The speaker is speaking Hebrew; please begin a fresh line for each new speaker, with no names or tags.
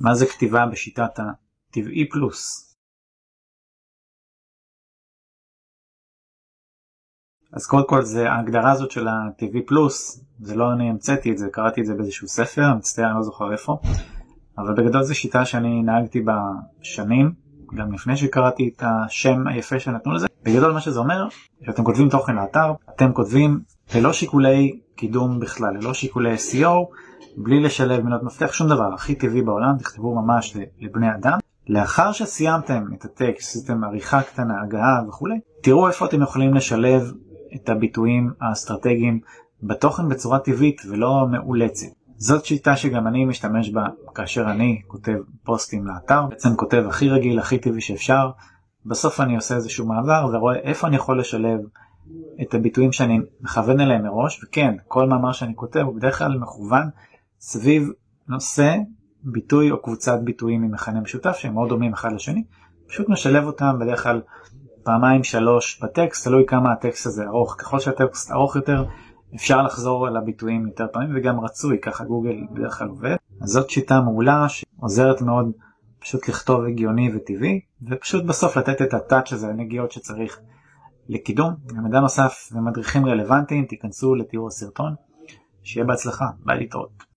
מה זה כתיבה בשיטת הטבעי פלוס? אז קודם כל זה ההגדרה הזאת של ה-TV פלוס, זה לא אני המצאתי את זה, קראתי את זה באיזשהו ספר, מצטער, אני לא זוכר איפה, אבל בגדול זו שיטה שאני נהגתי בה שנים, גם לפני שקראתי את השם היפה שנתנו לזה. בגדול מה שזה אומר, שאתם כותבים תוכן לאתר, אתם כותבים ללא שיקולי קידום בכלל, ללא שיקולי SEO, בלי לשלב מילות מפתח, שום דבר, הכי טבעי בעולם, תכתבו ממש לבני אדם. לאחר שסיימתם את הטקסט, עשיתם עריכה קטנה, הגעה וכולי, תראו איפה אתם יכולים לשלב את הביטויים האסטרטגיים בתוכן בצורה טבעית ולא מאולצת. זאת שיטה שגם אני משתמש בה כאשר אני כותב פוסטים לאתר, בעצם כותב הכי רגיל, הכי טבעי שאפשר, בסוף אני עושה איזשהו מעבר ורואה איפה אני יכול לשלב את הביטויים שאני מכוון אליהם מראש, וכן, כל מאמר שאני כותב הוא בדרך כלל מכוון סביב נושא, ביטוי או קבוצת ביטויים ממכנה משותף שהם מאוד דומים אחד לשני, פשוט משלב אותם בדרך כלל פעמיים שלוש בטקסט, תלוי כמה הטקסט הזה ארוך. ככל שהטקסט ארוך יותר, אפשר לחזור על הביטויים יותר פעמים, וגם רצוי, ככה גוגל בדרך כלל עובד. אז זאת שיטה מעולה שעוזרת מאוד פשוט לכתוב הגיוני וטבעי, ופשוט בסוף לתת את הטאץ' הזה, הנגיעות שצריך לקידום. ומידע נוסף ומדריכים רלוונטיים, תיכנסו לתיאור הסרטון. שיהיה בהצלחה, ביי להתראות.